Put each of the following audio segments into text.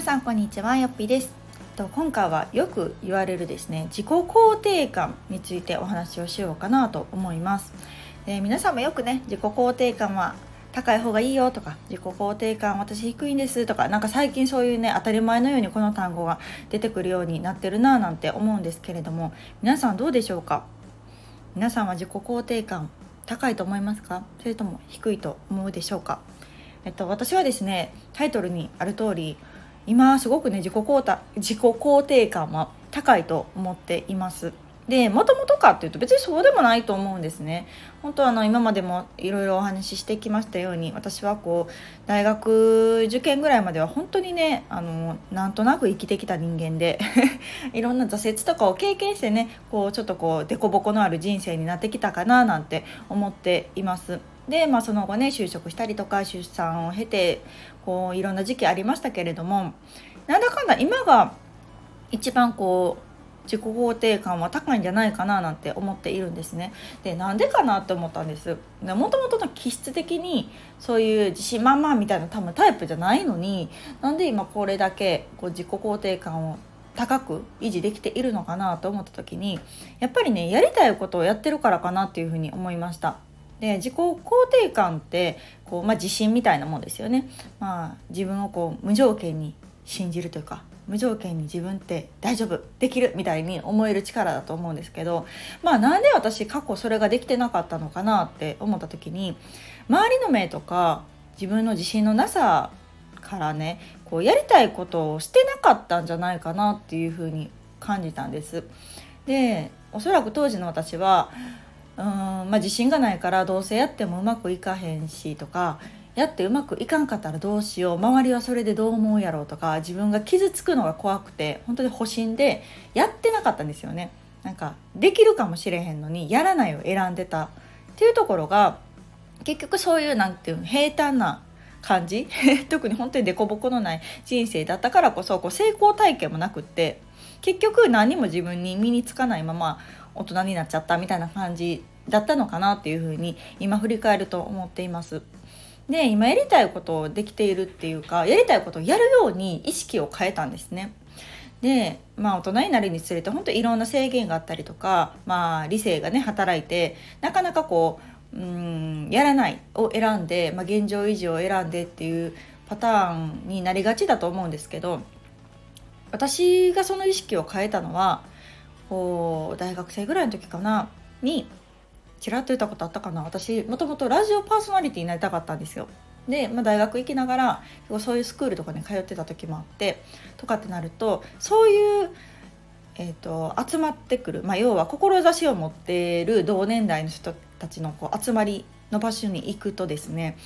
さんこんにちはよっぴです。と今回はよく言われるですね自己肯定感についてお話をしようかなと思います。で皆さんもよくね自己肯定感は高い方がいいよとか自己肯定感私低いんですとかなんか最近そういうね当たり前のようにこの単語が出てくるようになってるななんて思うんですけれども皆さんどうでしょうか？皆さんは自己肯定感高いと思いますか？それとも低いと思うでしょうか？えっと私はですねタイトルにある通り今すごくね自己肯定自己肯定感は高いと思っています。でもともとかっていうと別にそうでもないと思うんですね。本当あの今までもいろいろお話ししてきましたように私はこう大学受験ぐらいまでは本当にねあのなんとなく生きてきた人間で いろんな挫折とかを経験してねこうちょっとこう凸凹のある人生になってきたかななんて思っています。で、まあ、その後ね就職したりとか出産を経てこういろんな時期ありましたけれどもなんだかんだ今が一番こう自己肯定感は高いんじゃないかななんて思っているんですね。でなんでかなって思ったんです。でもともとの気質的にそういう自信満々みたいな多分タイプじゃないのになんで今これだけこう自己肯定感を高く維持できているのかなと思った時にやっぱりねやりたいことをやってるからかなっていうふうに思いました。で自己肯定感ってこう、まあ、自信みたいなもんですよね。まあ、自分をこう無条件に信じるというか無条件に自分って大丈夫？できる？みたいに思える力だと思うんですけどまあなんで私過去それができてなかったのかなって思った時に周りの目とか自分の自信のなさからねこうやりたいことをしてなかったんじゃないかなっていうふうに感じたんです。でおそらく当時の私はうーん、まあ、自信がないからどうせやってもうまくいかへんしとかやってうまくいかんかったらどうしよう。周りはそれでどう思うやろうとか自分が傷つくのが怖くて本当に保身でやってなかったんですよね。なんかできるかもしれへんのにやらないを選んでた。っていうところが結局そういうなんていうの平坦な感じ？特に本当に凸凹のない人生だったからこそこう成功体験もなくって結局何も自分に身につかないまま大人になっちゃったみたいな感じだったのかなっていうふうに今振り返ると思っています。で今やりたいことをできているっていうかやりたいことをやるように意識を変えたんですね。でまあ大人になるにつれて本当いろんな制限があったりとか、まあ、理性がね働いてなかなかこううんやらないを選んで、まあ、現状維持を選んでっていうパターンになりがちだと思うんですけど私がその意識を変えたのはこう大学生ぐらいの時かなにちらっと言ったことあったかな私もともとラジオパーソナリティになりたかったんですよ。で、まあ、大学行きながらそういうスクールとかに通ってた時もあってとかってなるとそういう、えーと、集まってくる、まあ、要は志を持っている同年代の人たちのこう集まりの場所に行くとですね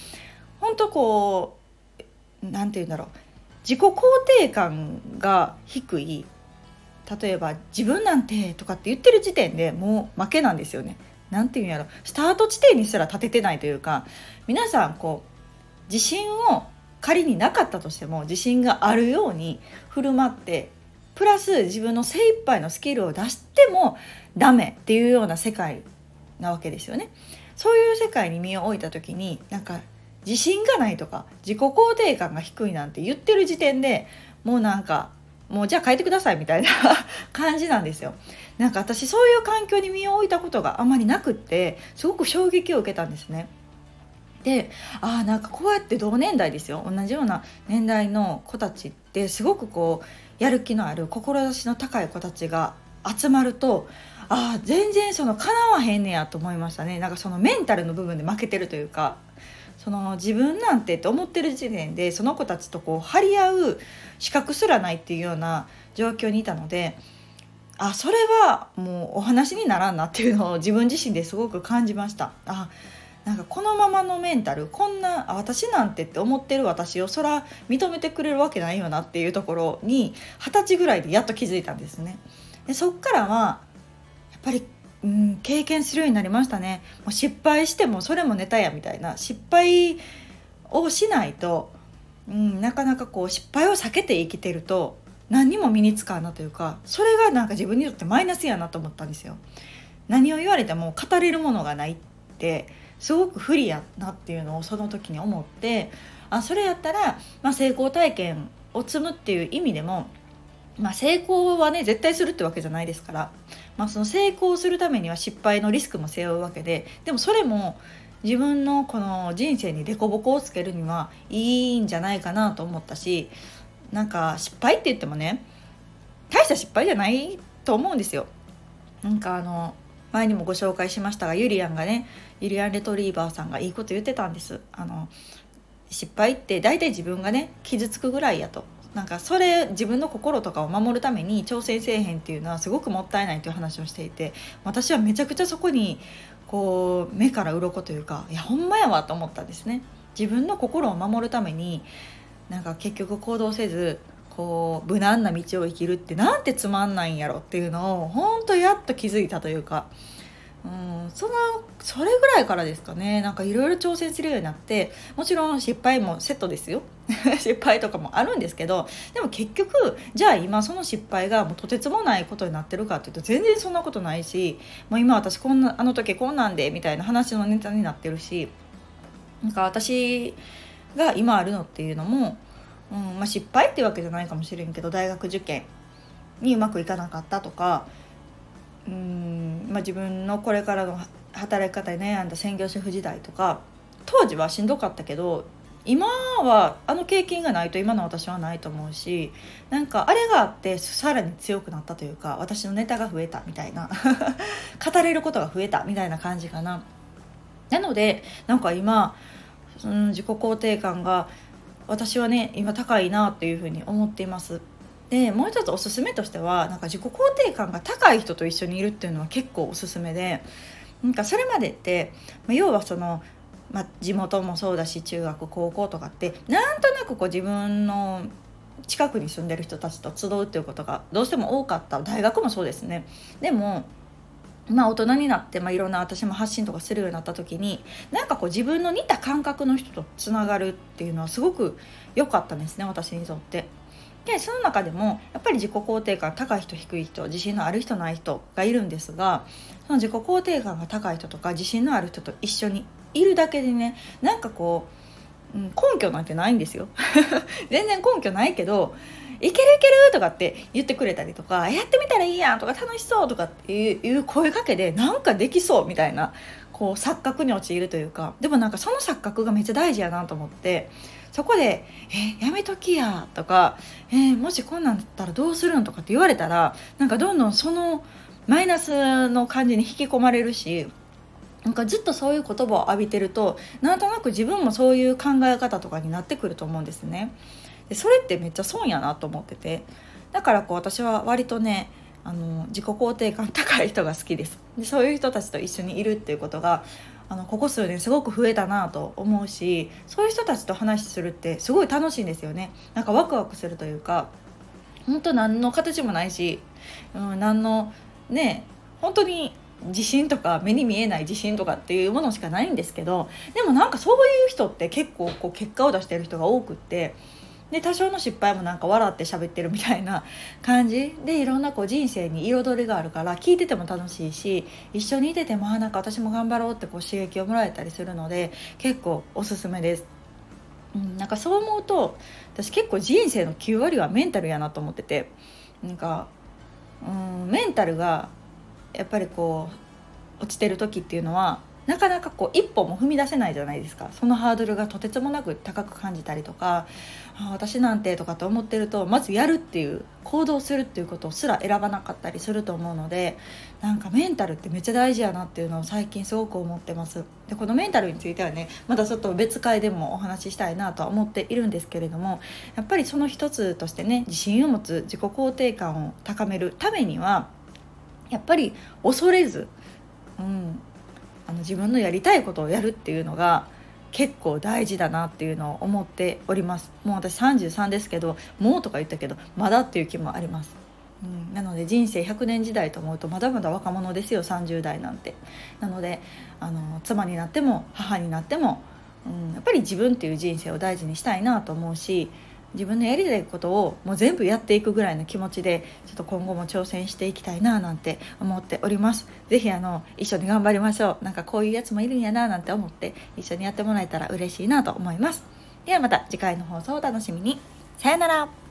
本当こう何て言うんだろう自己肯定感が低い例えば「自分なんて」とかって言ってる時点でもう負けなんですよね。何て言うんやろスタート地点にすら立ててないというか皆さんこう自信を仮になかったとしても自信があるように振る舞ってプラス自分の精一杯のスキルを出してもダメっていうような世界なわけですよね。そういう世界に身を置いた時になんか自信がないとか自己肯定感が低いなんて言ってる時点でもうなんかもうじゃあ変えてくださいみたいな 感じなんですよ。なんか私そういう環境に身を置いたことがあまりなくってすごく衝撃を受けたんですね。でああなんかこうやって同年代ですよ同じような年代の子たちってすごくこうやる気のある志の高い子たちが集まるとああ全然その叶わへんねやと思いましたねなんかそのメンタルの部分で負けてるというかその自分なんてって思ってる時点でその子たちとこう張り合う資格すらないっていうような状況にいたのであそれはもうお話にならんなっていうのを自分自身ですごく感じました。あなんかこのままのメンタルこんな私なんてって思ってる私をそら認めてくれるわけないよなっていうところに二十歳ぐらいでやっと気づいたんですね。でそっからはやっぱりうん、経験するようになりましたねもう失敗してもそれもネタやみたいな失敗をしないと、うん、なかなかこう失敗を避けて生きてると何にも身につかんなというかそれがなんか自分にとってマイナスやなと思ったんですよ。何を言われても語れるものがないってすごく不利やなっていうのをその時に思ってあそれやったら、まあ、成功体験を積むっていう意味でも、まあ、成功はね絶対するってわけじゃないですから、まあ、その成功するためには失敗のリスクも背負うわけで。でもそれも自分のこの人生に凸凹をつけるにはいいんじゃないかなと思ったしなんか失敗って言ってもね大した失敗じゃないと思うんですよ。なんかあの前にもご紹介しましたがゆりやんがねゆりやんレトリーバーさんがいいこと言ってたんです。あの失敗って大体自分がね傷つくぐらいやと。なんかそれ自分の心とかを守るために挑戦せえへんっていうのはすごくもったいないという話をしていて私はめちゃくちゃそこにこう目から鱗というかいやほんまやわと思ったんですね。自分の心を守るためになんか結局行動せずこう無難な道を生きるってなんてつまんないんやろっていうのを本当やっと気づいたというか、うん、そのそれぐらいからですかね。なんかいろいろ挑戦するようになってもちろん失敗もセットですよ。失敗とかもあるんですけどでも結局じゃあ今その失敗がもうとてつもないことになってるかっていうと全然そんなことないしもう今私こんなあの時こんなんでみたいな話のネタになってるしなんか私が今あるのっていうのもうんまあ、失敗っていうわけじゃないかもしれんけど大学受験にうまくいかなかったとかうん、まあ、自分のこれからの働き方に悩んだ専業主婦時代とか当時はしんどかったけど今はあの経験がないと今の私はないと思うしなんかあれがあってさらに強くなったというか私のネタが増えたみたいな 語れることが増えたみたいな感じかな。なのでなんか今、うん、自己肯定感が私はね今高いなっていうふうに思っています。でもう一つおすすめとしてはなんか自己肯定感が高い人と一緒にいるっていうのは結構おすすめでなんかそれまでって、ま、要はその、まあ、地元もそうだし中学高校とかってなんとなくこう自分の近くに住んでる人たちと集うっていうことがどうしても多かった大学もそうですね。でもまあ、大人になって、まあ、いろんな私も発信とかするようになった時になんかこう自分の似た感覚の人とつながるっていうのはすごく良かったんですね私にとって。でその中でもやっぱり自己肯定感高い人低い人自信のある人ない人がいるんですがその自己肯定感が高い人とか自信のある人と一緒にいるだけでねなんかこう、うん、根拠なんてないんですよ 全然根拠ないけどけるいけるとかって言ってくれたりとかやってみたらいいやんとか楽しそうとかっていう声かけでなんかできそうみたいなこう錯覚に陥るというかでもなんかその錯覚がめっちゃ大事やなと思ってそこで「えやめときや」とか「えー、もしこんなんだったらどうするん?」とかって言われたらなんかどんどんそのマイナスの感じに引き込まれるしなんかずっとそういう言葉を浴びてるとなんとなく自分もそういう考え方とかになってくると思うんですね。でそれってめっちゃ損やなと思ってて。だからこう私は割とねあの自己肯定感高い人が好きです。でそういう人たちと一緒にいるっていうことがあのここ数年すごく増えたなと思うしそういう人たちと話するってすごい楽しいんですよね。なんかワクワクするというか本当何の形もないし、うん、何のね本当に自信とか目に見えない自信とかっていうものしかないんですけどでもなんかそういう人って結構こう結果を出してる人が多くってで多少の失敗もなんか笑って喋ってるみたいな感じでいろんなこう人生に彩りがあるから聞いてても楽しいし一緒にいててもあなんか私も頑張ろうってこう刺激をもらえたりするので結構おすすめです。うん、なんかそう思うと私結構人生の9割はメンタルやなと思っててなんかうんメンタルがやっぱりこう落ちてる時っていうのはなかなかこう一歩も踏み出せないじゃないですか。そのハードルがとてつもなく高く感じたりとかあ私なんてとかと思ってるとまずやるっていう行動するっていうことすら選ばなかったりすると思うのでなんかメンタルってめっちゃ大事やなっていうのを最近すごく思ってます。でこのメンタルについてはねまたちょっと別会でもお話ししたいなとは思っているんですけれどもやっぱりその一つとしてね自信を持つ自己肯定感を高めるためにはやっぱり恐れず、うん、の自分のやりたいことをやるっていうのが結構大事だなっていうのを思っております。もう私33ですけどもうとか言ったけどまだっていう気もあります、うん、なので人生100年時代と思うとまだまだ若者ですよ30代なんて。なのであの妻になっても母になっても、うん、やっぱり自分っていう人生を大事にしたいなと思うし自分のやりたいことをもう全部やっていくぐらいの気持ちでちょっと今後も挑戦していきたいななんて思っております。是非あの一緒に頑張りましょう。なんかこういうやつもいるんやななんて思って一緒にやってもらえたら嬉しいなと思います。ではまた次回の放送をお楽しみに。さよなら。